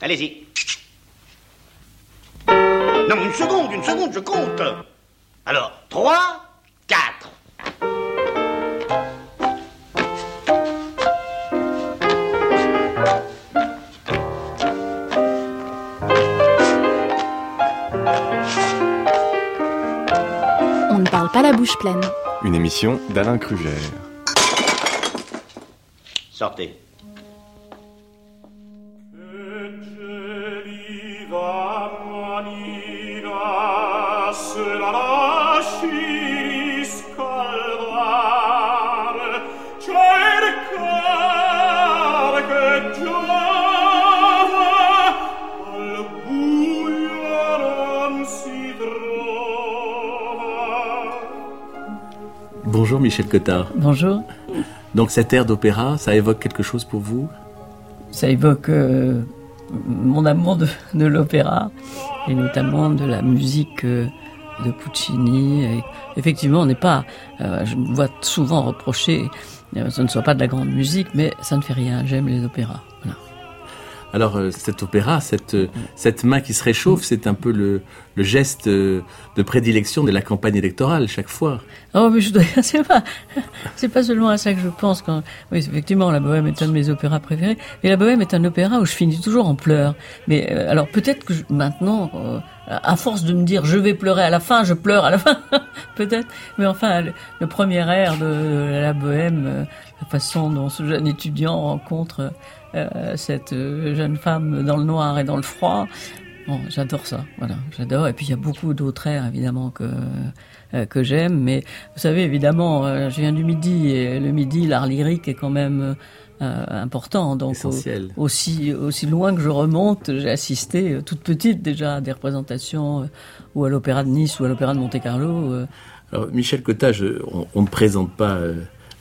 Allez-y. Non, une seconde, une seconde, je compte. Alors, 3, 4. On ne parle pas la bouche pleine. Une émission d'Alain Krugère. Sortez. Bonjour Michel Cotard. Bonjour. Donc cette air d'opéra, ça évoque quelque chose pour vous? Ça évoque euh, mon amour de, de l'opéra et notamment de la musique euh, de Puccini. Et effectivement, on n'est pas. euh, je me vois souvent reprocher ce ne soit pas de la grande musique, mais ça ne fait rien. J'aime les opéras. Voilà. Alors euh, cet opéra, cette, euh, cette main qui se réchauffe, c'est un peu le, geste euh, de prédilection de la campagne électorale chaque fois. Oh, mais je dois c'est pas, c'est pas seulement à ça que je pense quand, oui, effectivement, la Bohème est un de mes opéras préférés. Et la Bohème est un opéra où je finis toujours en pleurs. Mais, alors, peut-être que maintenant, à force de me dire je vais pleurer à la fin, je pleure à la fin. peut-être. Mais enfin, le, le premier air de la Bohème, la façon dont ce jeune étudiant rencontre euh, cette euh, jeune femme dans le noir et dans le froid. Bon, j'adore ça, voilà, j'adore. Et puis il y a beaucoup d'autres airs évidemment que euh, que j'aime, mais vous savez évidemment, euh, je viens du Midi et le Midi, l'art lyrique est quand même euh, important. Donc au- Essentiel. aussi aussi loin que je remonte, j'ai assisté toute petite déjà à des représentations ou à l'Opéra de Nice ou à l'Opéra de Monte Carlo. Alors Michel Cotard, je- on, on ne présente pas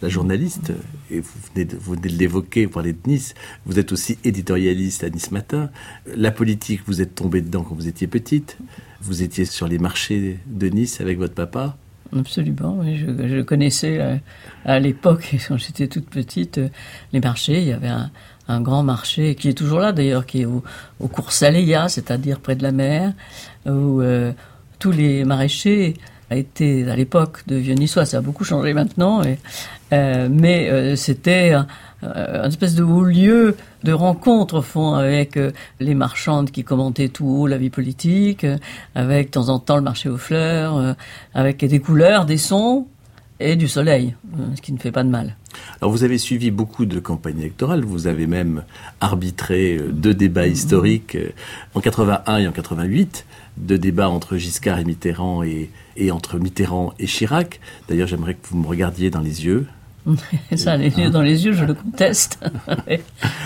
la journaliste, et vous venez de, l'évoquer, vous parlez de Nice, vous êtes aussi éditorialiste à Nice Matin. La politique, vous êtes tombée dedans quand vous étiez petite. Vous étiez sur les marchés de Nice avec votre papa. Absolument, je, connaissais euh, à l'époque, quand j'étais toute petite, euh, les marchés. Il y avait un, grand marché qui est toujours là d'ailleurs, qui est au, cours Saléa, c'est-à-dire près de la mer, où euh, tous les maraîchers étaient à l'époque de vieux niçois. Ça a beaucoup changé maintenant, euh, mais euh, c'était un, un espèce de haut lieu de rencontre au fond avec euh, les marchandes qui commentaient tout haut la vie politique, euh, avec de temps en temps le marché aux fleurs, euh, avec des couleurs, des sons et du soleil, euh, ce qui ne fait pas de mal. Alors vous avez suivi beaucoup de campagnes électorales, vous avez même arbitré euh, deux débats historiques euh, en 81 et en 88, deux débats entre Giscard et Mitterrand et, et entre Mitterrand et Chirac. D'ailleurs j'aimerais que vous me regardiez dans les yeux. Ça, les yeux dans les yeux, je le conteste.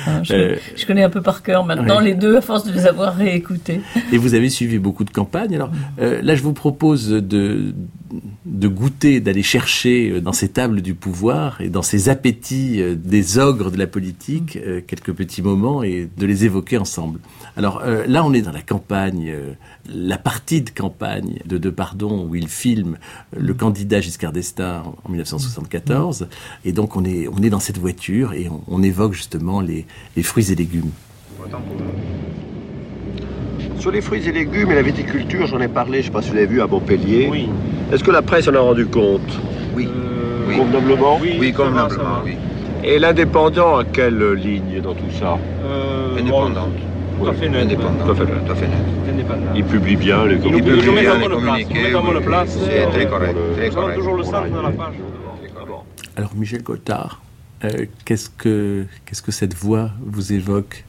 Euh, je, je connais un peu par cœur maintenant oui. les deux, à force de les avoir réécoutés. Et vous avez suivi beaucoup de campagnes. Alors euh, là, je vous propose de, de goûter, d'aller chercher euh, dans ces tables du pouvoir et dans ces appétits des ogres de la politique quelques petits moments et de les évoquer ensemble. Alors euh, là, on est dans la campagne, la partie de campagne de Depardon où il filme le candidat Giscard d'Estaing en 1974. Et donc on est, on est dans cette voiture et on, on évoque justement les, les fruits et légumes. Sur les fruits et légumes et la viticulture, j'en ai parlé, je ne sais pas si vous l'avez vu, à Montpellier. Oui. Est-ce que la presse en a rendu compte? Oui. Euh, Oui. Convenablement? Oui, Oui, ça va, convenablement, ça va. oui. Et l'indépendant à quelle ligne dans tout ça? Euh, Indépendante. bon, tout à fait net. Indépendante. Tout à fait net. Tout à fait net. ouais. Indépendant. Il publie bien les Il nous Il publie bien les communiqués, c'est euh, très correct, très correct. toujours le centre de la page. Alors Michel Cotard, euh, qu'est-ce que qu'est-ce que cette voix vous évoque?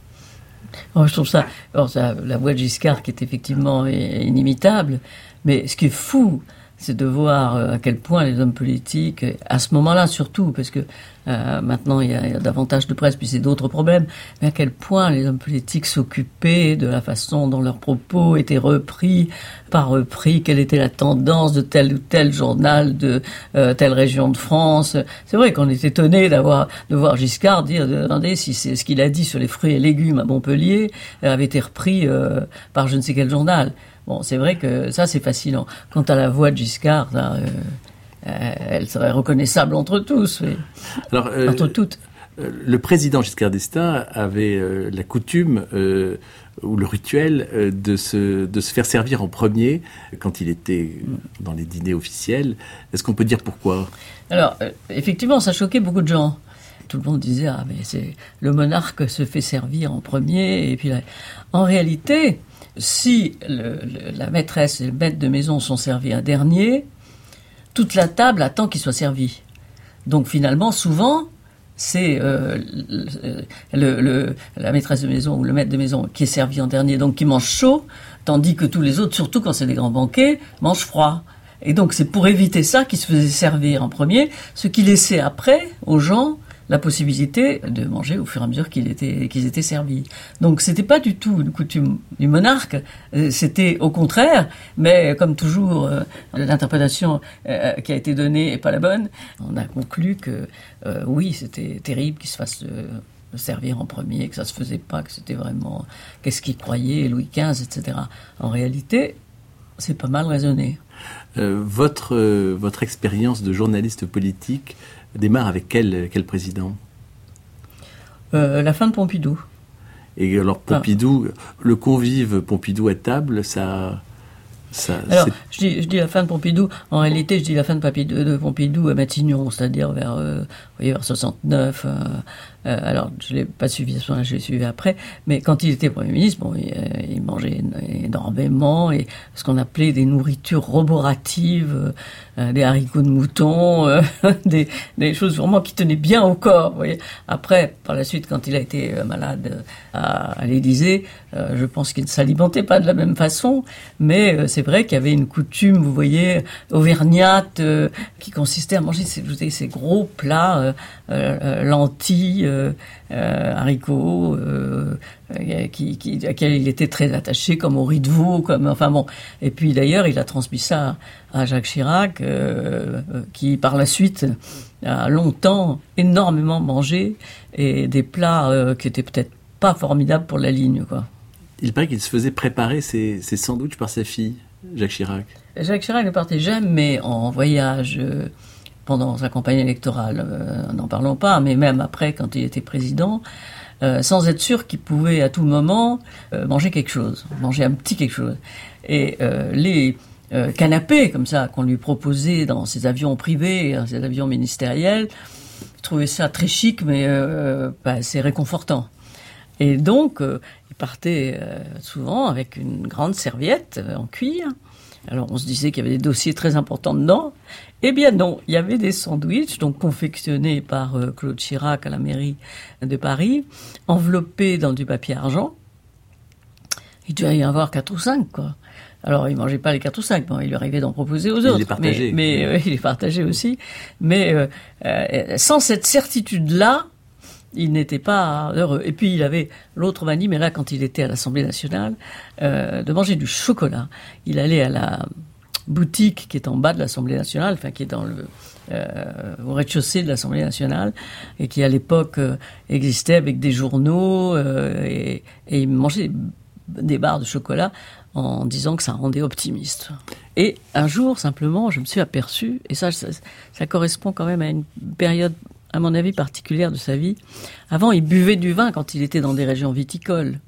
Oh, je trouve ça, alors ça, la voix de Giscard qui est effectivement inimitable, mais ce qui est fou, c'est de voir euh, à quel point les hommes politiques, à ce moment-là surtout, parce que euh, maintenant il y, a, il y a davantage de presse, puis c'est d'autres problèmes, mais à quel point les hommes politiques s'occupaient de la façon dont leurs propos étaient repris, pas repris, quelle était la tendance de tel ou tel journal de euh, telle région de France. C'est vrai qu'on est étonné d'avoir de voir Giscard dire, demandez si c'est ce qu'il a dit sur les fruits et légumes à Montpellier euh, avait été repris euh, par je ne sais quel journal. Bon, c'est vrai que ça, c'est fascinant. Quant à la voix de Giscard, là, euh, elle serait reconnaissable entre tous, oui. Alors, euh, entre toutes. Euh, le président Giscard d'Estaing avait euh, la coutume euh, ou le rituel euh, de, se, de se faire servir en premier quand il était dans les dîners officiels. Est-ce qu'on peut dire pourquoi? Alors, euh, effectivement, ça choquait beaucoup de gens. Tout le monde disait, ah, mais c'est le monarque se fait servir en premier. Et puis, là, en réalité, si le- le- la maîtresse et le maître de maison sont servis un dernier, toute la table attend qu'il soit servi. Donc, finalement, souvent, c'est euh, la maîtresse de maison ou le maître de maison qui est servi en dernier, donc qui mange chaud, tandis que tous les autres, surtout quand c'est des grands banquets, mangent froid. Et donc c'est pour éviter ça qu'ils se faisaient servir en premier, ce qui laissait après aux gens la possibilité de manger au fur et à mesure qu'ils étaient, étaient servis. Donc c'était pas du tout une coutume du monarque, euh, c'était au contraire, mais comme toujours, euh, l'interprétation euh, qui a été donnée est pas la bonne. On a conclu que oui, c'était terrible qu'il se fasse servir en premier, que ça se faisait pas, que c'était vraiment qu'est-ce qu'il croyait, Louis XV, etc. En réalité, c'est pas mal raisonné. Votre, votre expérience de journaliste politique démarre avec quel, quel président? Euh, la fin de Pompidou. Et alors Ah. Pompidou, le convive Pompidou à table, ça... ça Alors, je dis, je dis la fin de Pompidou. En réalité, je dis la fin de, Pompidou, de Pompidou à Matignon, c'est-à-dire vers, euh, vous voyez, vers 69. euh, euh, alors, je l'ai pas suivi à ce moment-là, je l'ai suivi après. Mais quand il était Premier ministre, bon, il, euh, il mangeait énormément et ce qu'on appelait des nourritures roboratives, des haricots de mouton, des, des choses vraiment qui tenaient bien au corps. Vous voyez. Après, par la suite, quand il a été malade à, à l'Élysée, je pense qu'il ne s'alimentait pas de la même façon, mais c'est vrai qu'il y avait une coutume, vous voyez, auvergnate, euh, qui consistait à manger ces, gros plats, euh, euh, lentilles, haricots, qui, qui, à il était très attaché, comme au riz de veau, comme enfin bon. Et puis d'ailleurs, il a transmis ça à Jacques Chirac, qui par la suite a longtemps énormément mangé et des plats qui étaient peut-être pas formidables pour la ligne. Il paraît qu'il se faisait préparer ses, ses sandwichs par sa fille, Jacques Chirac. Jacques Chirac ne partait jamais en voyage euh, pendant sa campagne électorale, euh, n'en parlons pas, mais même après, quand il était président, euh, sans être sûr qu'il pouvait à tout moment manger quelque chose, manger un petit quelque chose. Et les canapés comme ça qu'on lui proposait dans ses avions privés, dans ses avions ministériels, je trouvais ça très chic, mais pas assez réconfortant. Et donc, euh, il partait euh, souvent avec une grande serviette euh, en cuir. Alors, on se disait qu'il y avait des dossiers très importants dedans. Eh bien non, il y avait des sandwichs, donc confectionnés par euh, Claude Chirac à la mairie de Paris, enveloppés dans du papier argent. Il devait y en avoir quatre ou cinq, quoi. Alors, il mangeait pas les quatre ou cinq, bon, il lui arrivait d'en proposer aux Il autres. les partageait. Mais, mais, euh, il les partageait aussi. Mais euh, euh, sans cette certitude-là, il n'était pas heureux. Et puis il avait l'autre manie, mais là quand il était à l'Assemblée nationale, euh, de manger du chocolat. Il allait à la boutique qui est en bas de l'Assemblée nationale, enfin qui est dans le euh, au rez-de-chaussée de l'Assemblée nationale et qui à l'époque euh, existait avec des journaux et, il mangeait des barres de chocolat en disant que ça rendait optimiste. Et un jour, simplement, je me suis aperçu, et ça, ça correspond quand même à une période, à mon avis, particulière de sa vie. Avant, il buvait du vin quand il était dans des régions viticoles.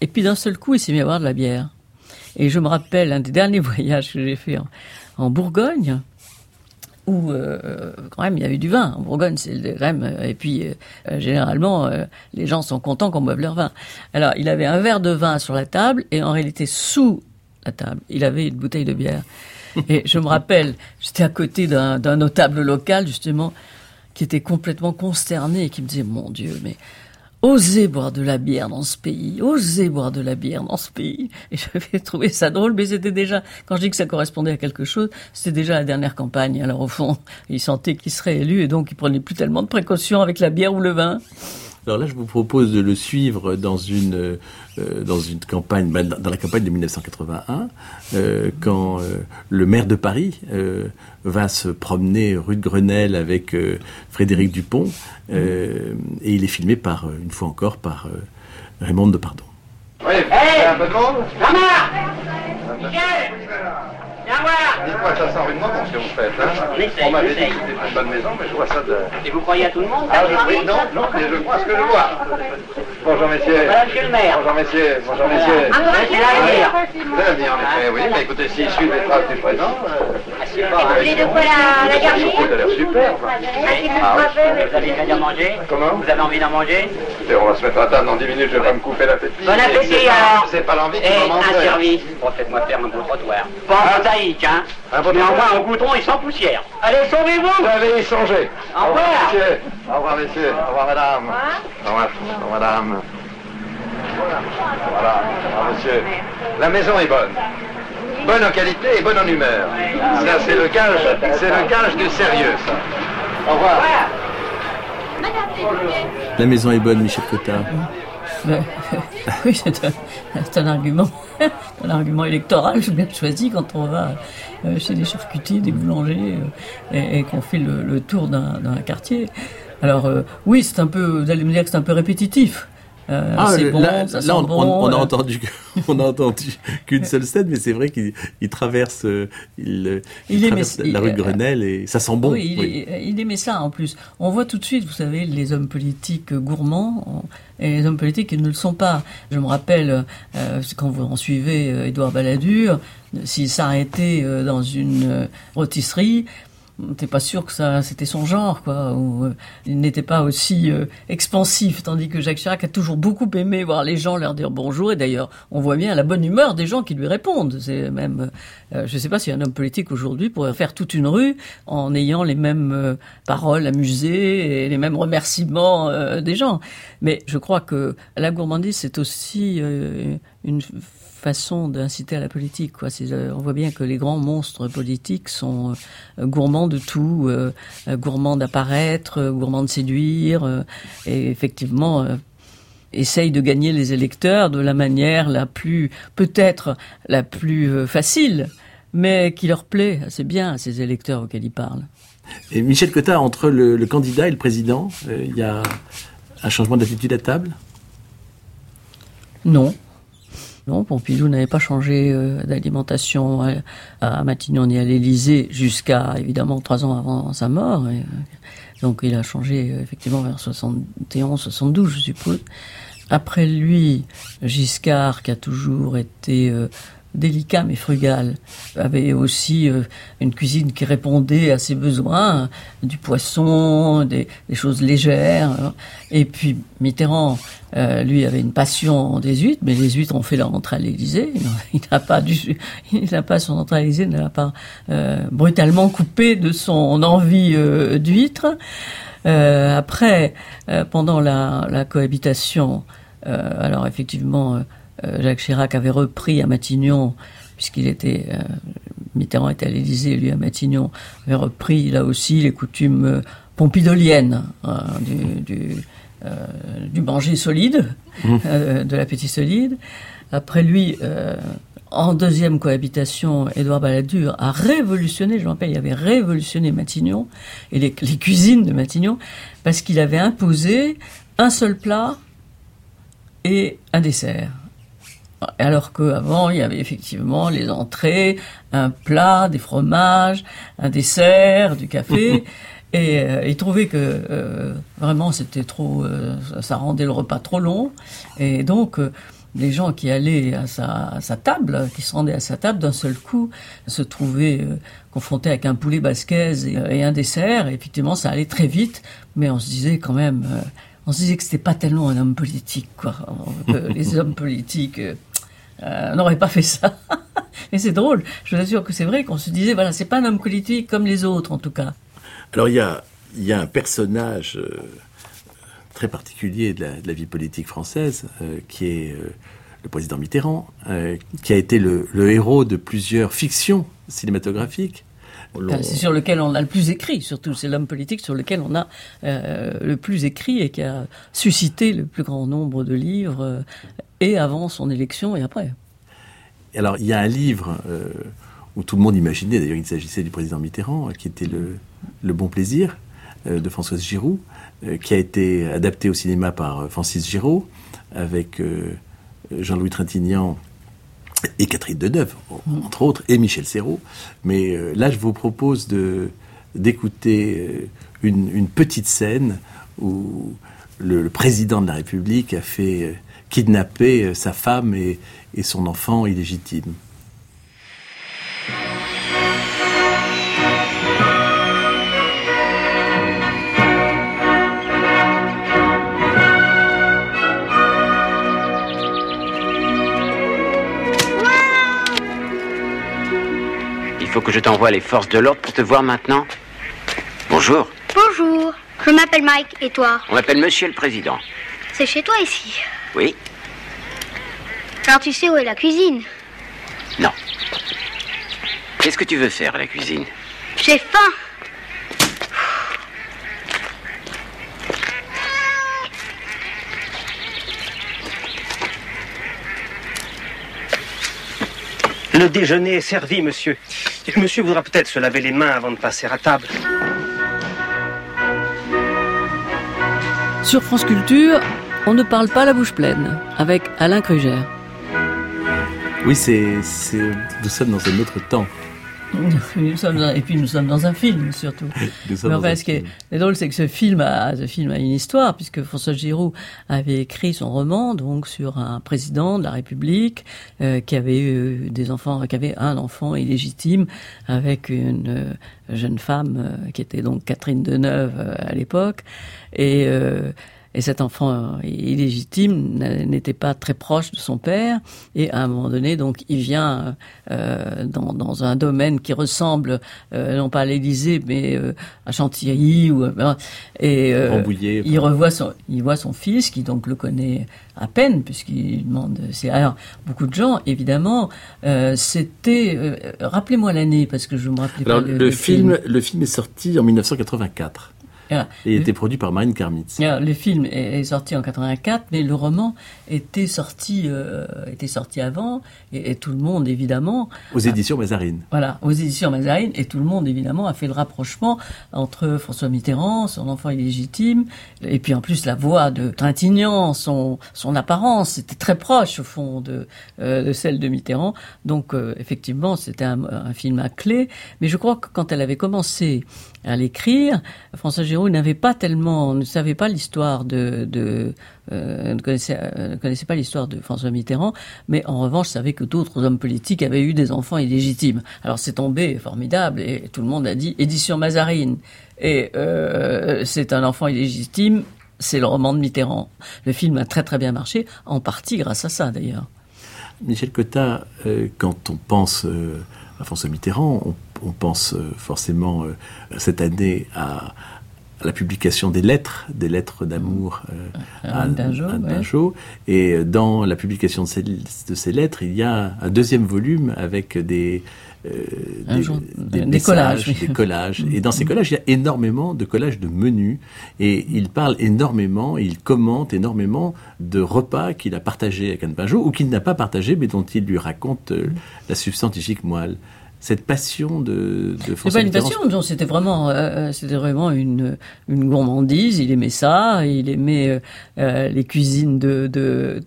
Et puis d'un seul coup, il s'est mis à boire de la bière. Et je me rappelle un des derniers voyages que j'ai fait en, Bourgogne, où euh, quand même il y avait du vin. En Bourgogne, c'est le- même. euh, Et puis euh, généralement, les gens sont contents qu'on boive leur vin. Alors, il avait un verre de vin sur la table et en réalité sous la table, il avait une bouteille de bière. Et je me rappelle, j'étais à côté d'un notable local justement qui était complètement consterné et qui me disait mon Dieu, mais Osez boire de la bière dans ce pays, osez boire de la bière dans ce pays. Et j'avais trouvé ça drôle, mais c'était déjà, quand je dis que ça correspondait à quelque chose, c'était déjà la dernière campagne. Alors au fond, il sentait qu'il serait élu et donc il prenait plus tellement de précautions avec la bière ou le vin. Alors là, je vous propose de le suivre dans une euh, dans une campagne, ben, dans la campagne de 1981, euh, quand euh, le maire de Paris euh, va se promener rue de Grenelle avec euh, Frédéric Dupont, euh, et il est filmé par une fois encore par euh, Raymond Depardon. Hey, un peu de monde Dites-moi, ça sent rudement bon ce que vous faites, hein On m'avait dit que c'était une bonne maison, mais je vois ça de... Et vous croyez à tout le monde Ah non, non, mais je crois ce que je vois. Bonjour, messieurs. Voilà, monsieur le maire. Bonjour, messieurs. Bonjour, messieurs. Ah, c'est l'avenir. En effet, oui. Mais écoutez, s'il suit les traces du présent... Euh, vous voulez de quoi la, la garnir ça a l'air superbe. Ah, Vous avez envie d'en manger Comment Vous avez envie d'en manger Écoutez, on va se mettre à table dans 10 minutes, je vais pas me couper l'appétit. Bon appétit, alors. C'est pas l'envie qui Et m'en un service. Bon, faites-moi faire un beau trottoir. Pas en mosaïque, hein Un beau Mais au moins en goudron et sans poussière. Allez, sauvez-vous Vous allez y songer. Au revoir. messieurs. Au revoir, messieurs. Au revoir, madame. Au revoir, au revoir, madame. Voilà. Au revoir, monsieur. La maison est bonne. Bonne en qualité et bonne en humeur. Ça, c'est le gage, c'est le gage du sérieux, ça. Au revoir. La maison est bonne, Michel Cotta. Mais- oui, c'est un, argument, un argument électoral bien choisi quand on va euh, chez des charcutiers, des boulangers euh, et, et qu'on fait le, le tour d'un d'un quartier. Alors euh, oui, c'est un peu, vous allez me dire que c'est un peu répétitif. Euh, c'est le- bon, là, ça là, sent on, bon. on- on a entendu, on a entendu qu'une seule scène, mais c'est vrai qu'il il traverse, euh, il, euh, il Il est traverse messi- la rue de Grenelle et ça sent bon. Oui, il, oui. est- il aimait ça en plus. On voit tout de suite, vous savez, les hommes politiques gourmands et les hommes politiques qui ne le sont pas. Je me rappelle, euh, quand vous en suivez Édouard Balladur, s'il s'arrêtait dans une rôtisserie, n'était pas sûr que ça c'était son genre, quoi. Euh, il n'était pas aussi euh, expansif, tandis que Jacques Chirac a toujours beaucoup aimé voir les gens leur dire bonjour. Et d'ailleurs, on voit bien la bonne humeur des gens qui lui répondent. C'est même, euh, je sais pas si un homme politique aujourd'hui pourrait faire toute une rue en ayant les mêmes paroles amusées et les mêmes remerciements des gens. Mais je crois que la gourmandise c'est aussi une façon d'inciter à la politique. Quoi. Euh, on voit bien que les grands monstres politiques sont euh, gourmands de tout, euh, euh, gourmands d'apparaître, euh, gourmands de séduire, euh, et effectivement euh, essayent de gagner les électeurs de la manière la plus, peut-être la plus euh, facile, mais qui leur plaît assez bien à ces électeurs auxquels ils parlent. Et Michel Cotta, entre le, le candidat et le président, euh, il y a un changement d'attitude à table? Non. Non, Pompidou n'avait pas changé euh, d'alimentation à, à Matignon ni à l'Élysée jusqu'à évidemment trois ans avant sa mort. Euh, donc il a changé euh, effectivement vers 71, 72, je suppose. Après lui, Giscard, qui a toujours été euh, délicat mais frugal, avait aussi euh, une cuisine qui répondait à ses besoins, du poisson, des, choses légères. hein. Et puis Mitterrand, euh, lui, avait une passion des huîtres, mais les huîtres ont fait leur entrée à l'Élysée. Il n'a pas dû, il n'a pas son entrée à l'Élysée, ne l'a pas euh, brutalement coupé de son envie d'huîtres. Après, pendant la, cohabitation, alors effectivement, Jacques Chirac avait repris à Matignon, puisqu'il était euh, Mitterrand était à l'Élysée, lui à Matignon, avait repris là aussi les coutumes euh, pompidoliennes hein, du, du, euh, du manger solide, euh, de l'appétit solide. Après lui, euh, en deuxième cohabitation, Édouard Balladur a révolutionné, je me rappelle, il avait révolutionné Matignon et les, les cuisines de Matignon parce qu'il avait imposé un seul plat et un dessert. Alors qu'avant, il y avait effectivement les entrées, un plat, des fromages, un dessert, du café. Et euh, il trouvait que euh, vraiment c'était trop, euh, ça rendait le repas trop long. Et donc euh, les gens qui allaient à sa, à sa table, qui se rendaient à sa table d'un seul coup, se trouvaient euh, confrontés avec un poulet basquez et, et un dessert. Et effectivement, ça allait très vite, mais on se disait quand même, euh, on se disait que c'était pas tellement un homme politique, quoi. Que les hommes politiques euh, n'auraient pas fait ça. Et c'est drôle. Je vous assure que c'est vrai qu'on se disait, voilà, c'est pas un homme politique comme les autres, en tout cas. Alors il y a, il y a un personnage euh, très particulier de la, de la vie politique française, euh, qui est euh, le président Mitterrand, qui a été le, le héros de plusieurs fictions cinématographiques. C'est sur lequel on a le plus écrit, surtout. C'est l'homme politique sur lequel on a euh, le plus écrit et qui a suscité le plus grand nombre de livres, et avant son élection et après. Alors, il y a un livre euh, où tout le monde imaginait, d'ailleurs, il s'agissait du président Mitterrand, qui était le, le Bon Plaisir euh, de Françoise Giroud, euh, qui a été adapté au cinéma par Francis Giraud, avec Jean-Louis Trintignant et Catherine Deneuve, entre autres, et Michel Serrault. Mais là, je vous propose de d'écouter une, une petite scène où le, le président de la République a fait kidnapper euh, sa femme et, et son enfant illégitime. Il faut que je t'envoie les forces de l'ordre pour te voir maintenant. Bonjour, Bonjour, je m'appelle Mike et toi? On m'appelle Monsieur le Président. C'est chez toi ici. Oui Alors tu sais où est la cuisine? Non. Qu'est-ce que tu veux faire à la cuisine? J'ai faim. Le déjeuner est servi, monsieur. Monsieur voudra peut-être se laver les mains avant de passer à table. Sur France Culture, on ne parle pas la bouche pleine avec Alain Kruger. Oui, c'est, c'est, nous sommes dans un autre temps. Nous sommes dans- et puis nous sommes dans un film surtout. Mais enfin, ce qui est, drôle, c'est que ce film a, ce film a une histoire, puisque François Giroud avait écrit son roman donc sur un président de la République euh, qui avait eu des enfants, qui avait un enfant illégitime avec une euh, jeune femme euh, qui était donc Catherine Deneuve euh, à l'époque, et euh, et cet enfant euh, illégitime n'était pas très proche de son père. Et à un moment donné, donc, il vient euh, dans, dans un domaine qui ressemble, euh, non pas à l'Élysée, mais euh, à Chantilly. Ou, euh, et euh, Rambouillet, il revoit son, il voit son fils, qui donc le connaît à peine, puisqu'il demande. C'est alors beaucoup de gens, évidemment. Euh, C'était, euh, rappelez-moi l'année, parce que je me rappelais Alors, pas. le, film, le film est sorti en 1984 Voilà. et il Le- était produit par Marine Karmitz. Le film est, est sorti en 84, mais le roman était sorti, euh, était sorti avant, et, et tout le monde évidemment, Aux éditions Mazarine. voilà, aux éditions Mazarine, et tout le monde évidemment a fait le rapprochement entre François Mitterrand, son enfant illégitime, et puis en plus la voix de Trintignant, son son apparence, c'était très proche au fond de, euh, de celle de Mitterrand. Donc euh, effectivement, c'était un, un film à clé, mais je crois que quand elle avait commencé à l'écrire, François Giroud n'avait pas tellement, ne savait pas l'histoire de, euh, ne connaissait, euh, ne connaissait pas l'histoire de François Mitterrand, mais en revanche savait que d'autres hommes politiques avaient eu des enfants illégitimes. Alors c'est tombé formidable et tout le monde a dit édition Mazarine et euh, c'est un enfant illégitime. C'est le roman de Mitterrand. Le film a très très bien marché, en partie grâce à ça d'ailleurs. Michel Cotta, quand on pense à François Mitterrand, on, on pense euh, forcément euh, cette année à, la publication des lettres, des lettres d'amour euh, À ouais. Dingeau. Et dans la publication de ces, de ces lettres, il y a un deuxième volume avec des, euh, des, jour- des des messages, collages, des collages. Et dans ces collages, il y a énormément de collages de menus. Et il parle énormément, il commente énormément de repas qu'il a partagés avec Anne Pinjot, ou qu'il n'a pas partagé, mais dont il lui raconte euh, la substantifique moelle. Cette passion de, de C'est pas une passion, c'était vraiment, euh, c'était vraiment une, une gourmandise. Il aimait ça, il aimait euh, euh, les cuisines de, de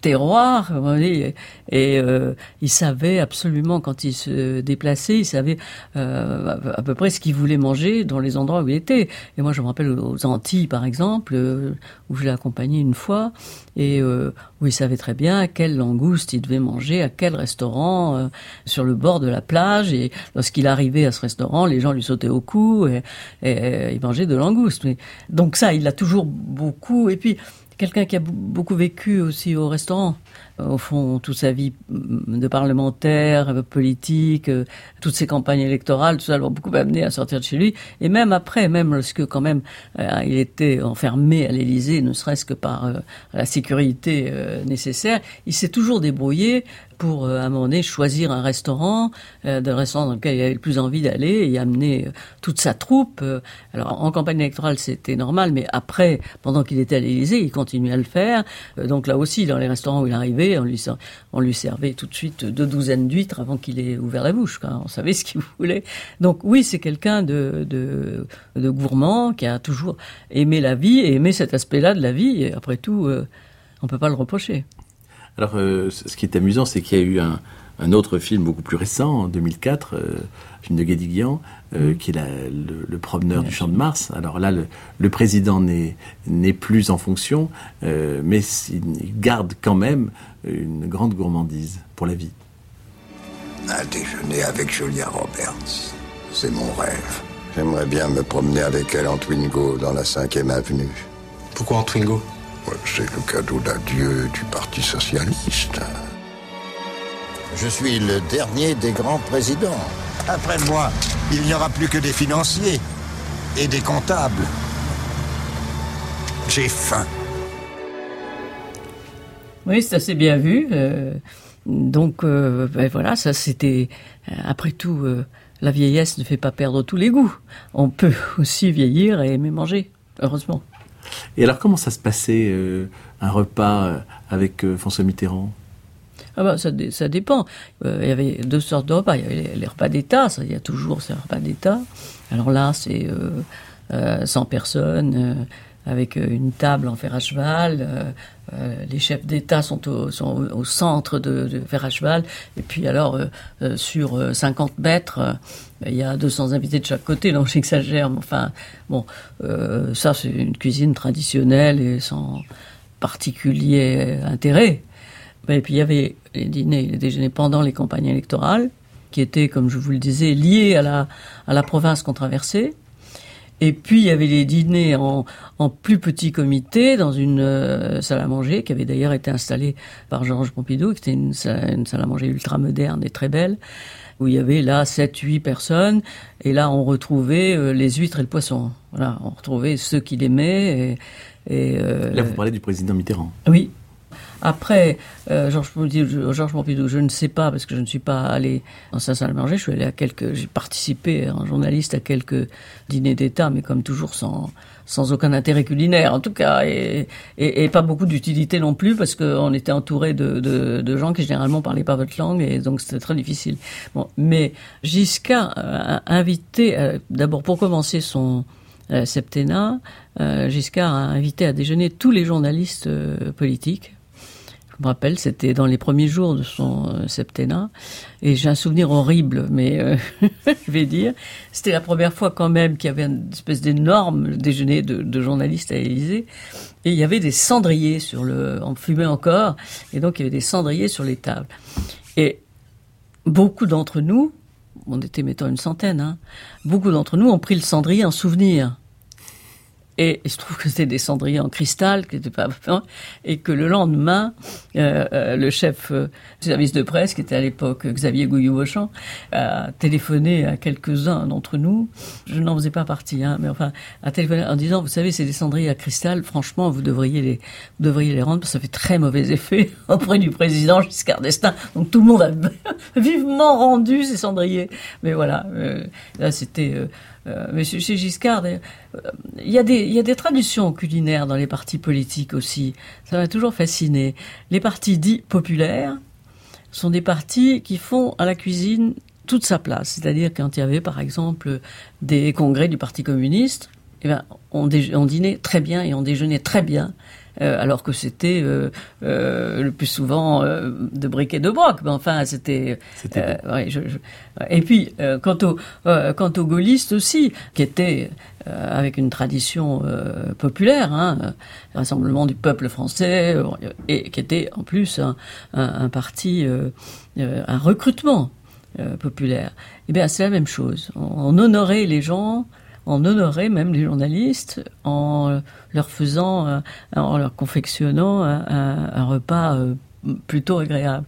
terroir, voyez, et euh, il savait absolument quand il se déplaçait, il savait euh, à peu près ce qu'il voulait manger dans les endroits où il était. Et moi, je me rappelle aux Antilles, par exemple, euh, où je l'ai accompagné une fois, et euh, où il savait très bien quelle langouste il devait manger, à quel restaurant, euh, sur le bord de la plage. Et lorsqu'il arrivait à ce restaurant, les gens lui sautaient au cou et, et, il mangeait de langouste. Donc ça, il l'a toujours beaucoup. Et puis, quelqu'un qui a beaucoup vécu aussi au restaurant. Au fond, toute sa vie mm, de parlementaire, euh, politique, euh, toutes ses campagnes électorales, tout ça l'a beaucoup amené à sortir de chez lui. Et même après, même lorsque quand même euh, il était enfermé à l'Élysée, ne serait-ce que par la sécurité nécessaire, il s'est toujours débrouillé pour, à un moment donné, choisir un restaurant, d'un restaurant dans lequel il avait le plus envie d'aller et amener toute sa troupe. Alors, en campagne électorale, c'était normal, mais après, pendant qu'il était à l'Élysée, il continuait à le faire. Donc là aussi, dans les restaurants où il on lui, servait tout de suite deux douzaines d'huîtres avant qu'il ait ouvert la bouche. On savait ce qu'il voulait. Donc oui, c'est quelqu'un de gourmand qui a toujours aimé la vie et aimé cet aspect-là de la vie. Et après tout, euh, on peut pas le reprocher. Alors, euh, ce qui est amusant, c'est qu'il y a eu un, un, autre film beaucoup plus récent, en 2004, euh, film de Guédiguian, euh, mm. qui est la, le, le, promeneur du Champ de Mars. Alors là, le, le président n'est plus en fonction, euh, mais il garde quand même une grande gourmandise pour la vie. Un déjeuner avec Julia Roberts, c'est mon rêve. J'aimerais bien me promener avec elle en Twingo dans la 5e avenue. Pourquoi en Twingo? C'est le cadeau d'adieu du Parti Socialiste. Je suis le dernier des grands présidents. Après moi, il n'y aura plus que des financiers et des comptables. J'ai faim. Oui, c'est assez bien vu. Euh, donc, euh, ben voilà, ça c'était, euh, après tout, euh, la vieillesse ne fait pas perdre tous les goûts. On peut aussi vieillir et aimer manger, heureusement. Et alors, comment ça se passait, euh, un repas avec euh, François Mitterrand? Ah bah, ça, ça dépend. Euh, il y avait deux sortes de repas. Il y avait les, repas d'État, il y a toujours ces repas d'État. Alors là, c'est euh, 100 personnes avec une table en fer à cheval. Euh, les chefs d'État sont au, centre de, fer à cheval. Et puis alors, euh, sur 50 mètres, il y a 200 invités de chaque côté, donc j'exagère. Mais enfin, bon, euh, ça c'est une cuisine traditionnelle et sans particulier intérêt. Et puis il y avait les dîners, les déjeuners pendant les campagnes électorales, qui étaient, comme je vous le disais, liés à la, à la province qu'on traversait. Et puis il y avait les dîners en, en plus petit comité dans une euh, salle à manger qui avait d'ailleurs été installée par Georges Pompidou, qui était une salle, une salle à manger ultra moderne et très belle, où il y avait là 7-8 personnes. Et là on retrouvait euh, les huîtres et le poisson. Voilà, on retrouvait ceux qui l'aimaient. Et, et euh, là vous parlez du président Mitterrand. Oui, après, euh, Georges Georges Pompidou, je ne sais pas parce que je ne suis pas allé dans sa salle à manger. Je suis allé à quelques, j'ai participé en journaliste à quelques dîners d'État, mais comme toujours sans sans aucun intérêt culinaire en tout cas, et, et, pas beaucoup d'utilité non plus parce qu'on était entouré de, de, de, gens qui généralement parlaient pas votre langue et donc c'était très difficile. Bon, mais Giscard a invité, euh, d'abord pour commencer son euh, septennat, euh, Giscard a invité à déjeuner tous les journalistes euh, politiques me rappelle, c'était dans les premiers jours de son euh, septennat, et j'ai un souvenir horrible, mais euh, je vais dire, c'était la première fois quand même qu'il y avait une espèce d'énorme déjeuner de, de journalistes à l'Élysée, et il y avait des cendriers sur le, on fumait encore, et donc il y avait des cendriers sur les tables. Et beaucoup d'entre nous, on était mettons une centaine, hein, beaucoup d'entre nous ont pris le cendrier en souvenir. Et il se trouve que c'était des cendriers en cristal, qui n'étaient pas et que le lendemain, euh, euh, le chef euh, du service de presse, qui était à l'époque Xavier Gouillou-Beauchamp, a téléphoné à quelques-uns d'entre nous. Je n'en faisais pas partie, hein, mais enfin, a téléphoné en disant, vous savez, c'est des cendriers à cristal. Franchement, vous devriez les, vous devriez les rendre parce que ça fait très mauvais effet auprès du président Giscard d'Estaing. Donc tout le monde a vivement rendu ces cendriers. Mais voilà, euh, là c'était. Euh, euh, mais chez Giscard, il y, a des, il traditions culinaires dans les partis politiques aussi. Ça m'a toujours fasciné. Les partis dits populaires sont des partis qui font à la cuisine toute sa place. C'est-à-dire quand il y avait, par exemple, des congrès du Parti communiste, eh ben, on, dînait très bien et on déjeunait très bien euh, alors que c'était euh, euh, le plus souvent euh, de briques et de broc. Mais enfin, c'était. Euh, ouais, je, je... Et puis, euh, quant, au, quant aux gaullistes aussi, qui étaient avec une tradition populaire, hein, rassemblement du peuple français, et qui était en plus un, un, un parti, un recrutement populaire. Eh bien, c'est la même chose. On, on honorait les gens on honorait même les journalistes en leur faisant, euh, en leur confectionnant un, un, un repas euh, plutôt agréable.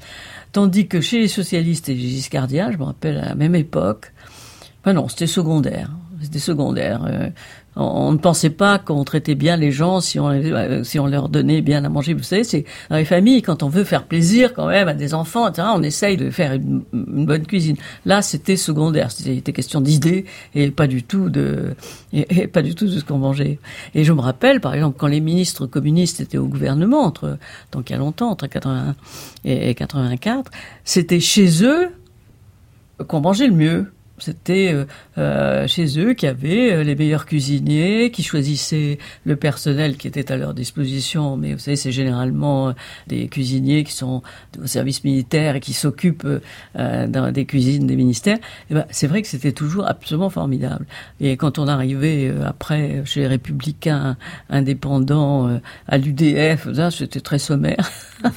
Tandis que chez les socialistes et les giscardiens, je me rappelle à la même époque, ben non, c'était secondaire. C'était secondaire. Euh, on, ne pensait pas qu'on traitait bien les gens si on, euh, si on leur donnait bien à manger. Vous savez, c'est dans les familles, quand on veut faire plaisir quand même à des enfants, etc., on essaye de faire une, bonne cuisine. Là, c'était secondaire. C'était question d'idées et pas du tout de, et, et pas du tout de ce qu'on mangeait. Et je me rappelle, par exemple, quand les ministres communistes étaient au gouvernement, entre, tant qu'il y a longtemps, entre 81 et 84, c'était chez eux qu'on mangeait le mieux. C'était euh, euh, chez eux qu'il y avait euh, les meilleurs cuisiniers, qui choisissaient le personnel qui était à leur disposition. Mais vous savez, c'est généralement des cuisiniers qui sont au service militaire et qui s'occupent dans des cuisines des ministères. Et ben, c'est vrai que c'était toujours absolument formidable. Et quand on arrivait après chez les Républicains indépendants à l'UDF, c'était très sommaire.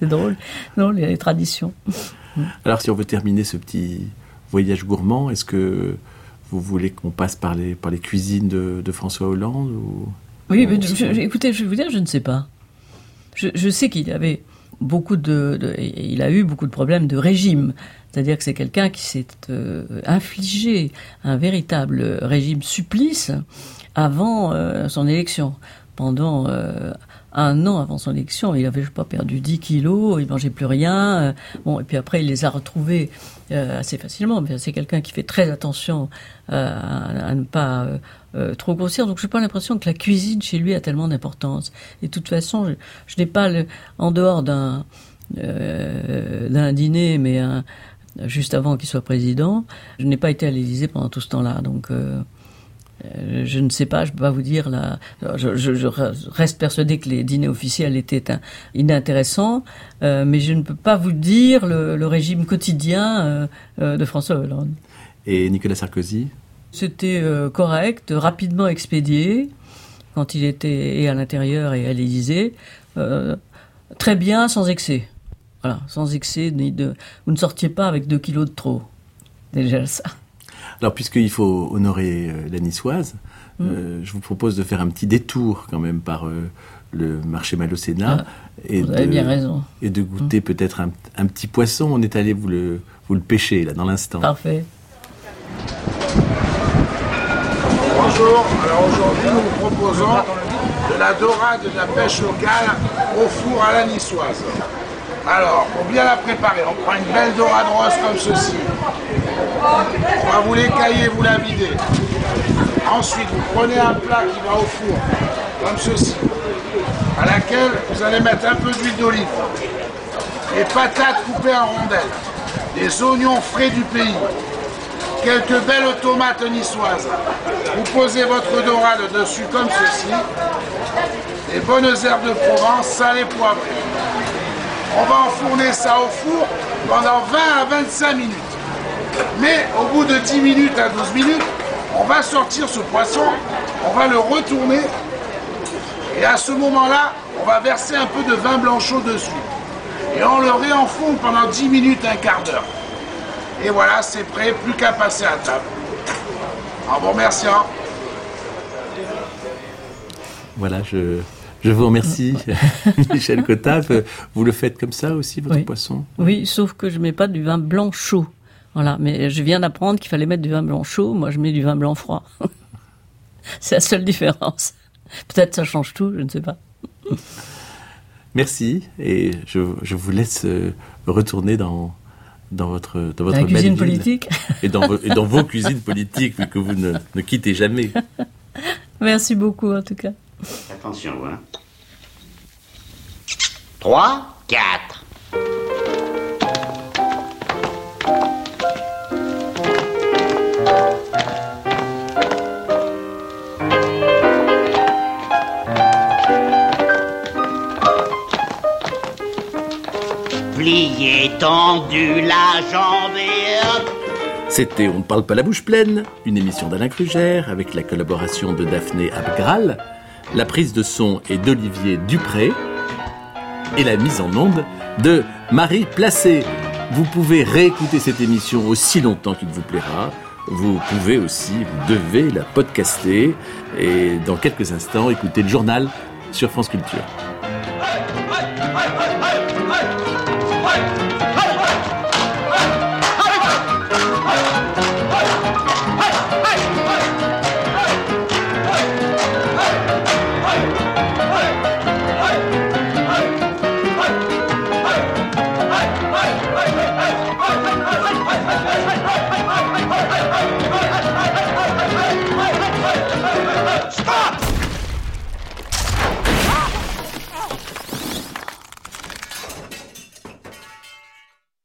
c'est drôle, non, les traditions. Alors, si on veut terminer ce petit voyage gourmand, est-ce que vous voulez qu'on passe par les, par les cuisines de, de François Hollande ou... Oui, mais je- je- écoutez, je vais vous dire, je ne sais pas. Je, je sais qu'il avait beaucoup de, il a eu beaucoup de problèmes de régime. C'est-à-dire que c'est quelqu'un qui s'est euh, infligé un véritable régime supplice avant euh, son élection. Pendant euh, un an avant son élection, il avait, je pas, perdu 10 kilos, il mangeait plus rien. euh, bon, et puis après, il les a retrouvés euh, assez facilement. C'est quelqu'un qui fait très attention euh, à, ne pas trop grossir. Donc, je n'ai pas l'impression que la cuisine chez lui a tellement d'importance. Et de toute façon, je, n'ai pas, en dehors d'un dîner, mais juste avant qu'il soit président, je n'ai pas été à l'Élysée pendant tout ce temps-là. Donc, je ne sais pas, je peux pas vous dire là. Je, je- je reste persuadé que les dîners officiels étaient un- inintéressants, euh, mais je ne peux pas vous dire le, le régime quotidien euh, euh, de François Hollande. Et Nicolas Sarkozy? C'était euh, correct, rapidement expédié quand il était et à l'intérieur et à l'Élysée. Euh, très bien, sans excès. Voilà, sans excès ni de. Vous ne sortiez pas avec deux kilos de trop. Déjà ça. Alors, puisqu'il faut honorer euh, la niçoise, Mm. euh, je vous propose de faire un petit détour quand même par euh, le marché Malocena. Ah, vous avez bien raison. Et de goûter peut-être un, un petit poisson. On est allé vous le, vous le pêcher là dans l'instant. Parfait. Bonjour, alors aujourd'hui nous vous proposons de la dorade de la pêche locale au four à la niçoise. Alors, pour bien la préparer, on prend une belle dorade rose comme ceci. Va vous l'écailler, vous la vider. Ensuite, vous prenez un plat qui va au four, comme ceci, à laquelle vous allez mettre un peu d'huile d'olive, des patates coupées en rondelles, des oignons frais du pays, quelques belles tomates niçoises. Vous posez votre dorade dessus comme ceci. Les bonnes herbes de Provence, salées poivrées. On va enfourner ça au four pendant 20 à 25 minutes. Mais au bout de 10 minutes à 12 minutes, on va sortir ce poisson, on va le retourner. Et à ce moment-là, on va verser un peu de vin blanc chaud dessus. Et on le réenfourne pendant 10 minutes, un quart d'heure. Et voilà, c'est prêt, plus qu'à passer à table. En vous remerciant. Voilà, je, je vous remercie, Michel Cotaf. Vous le faites comme ça aussi, votre Oui. poisson? Oui, sauf que je mets pas du vin blanc chaud. Voilà, mais je viens d'apprendre qu'il fallait mettre du vin blanc chaud. Moi, je mets du vin blanc froid. C'est la seule différence. Peut-être ça change tout, je ne sais pas. Merci, et je, je vous laisse euh, retourner dans, dans votre, dans votre la cuisine ville. politique. Et dans, vos, et dans vos cuisines politiques, que vous ne, ne quittez jamais. Merci beaucoup, en tout cas. Attention, hein. 3, 4. Tendu, la jambe. C'était On ne parle pas la bouche pleine, une émission d'Alain Crugère avec la collaboration de Daphné Abgral, la prise de son est d'Olivier Dupré et la mise en onde de Marie Placé. Vous pouvez réécouter cette émission aussi longtemps qu'il vous plaira. Vous pouvez aussi, vous devez la podcaster et dans quelques instants écouter le journal sur France Culture.